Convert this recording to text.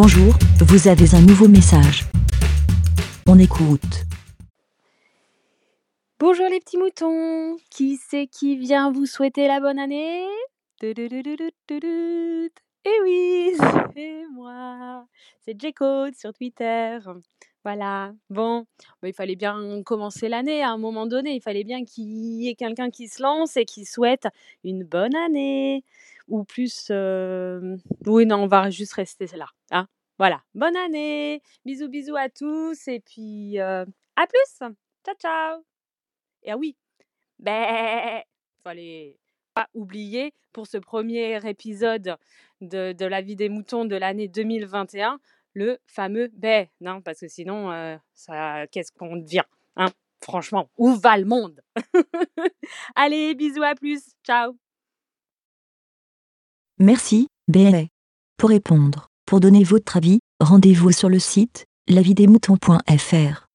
Bonjour, vous avez un nouveau message. On écoute. Bonjour les petits moutons, qui c'est qui vient vous souhaiter la bonne année? Eh oui, c'est moi, c'est J-Code sur Twitter. Voilà, bon, bah, il fallait bien commencer l'année à un moment donné, il fallait bien qu'il y ait quelqu'un qui se lance et qui souhaite une bonne année. Ou plus, euh, oui, non, on va juste rester là. Hein voilà, bonne année, bisous, bisous à tous, et puis euh, à plus, ciao, ciao. Et ah oui, ben, fallait pas oublier pour ce premier épisode de, la vie des moutons de l'année 2021 le fameux bé, non, parce que sinon, euh, ça, qu'est-ce qu'on devient, hein Franchement, où va le monde? Allez, bisous, à plus, ciao. Merci, BLA. Pour répondre, pour donner votre avis, rendez-vous sur le site lavidemouton.fr.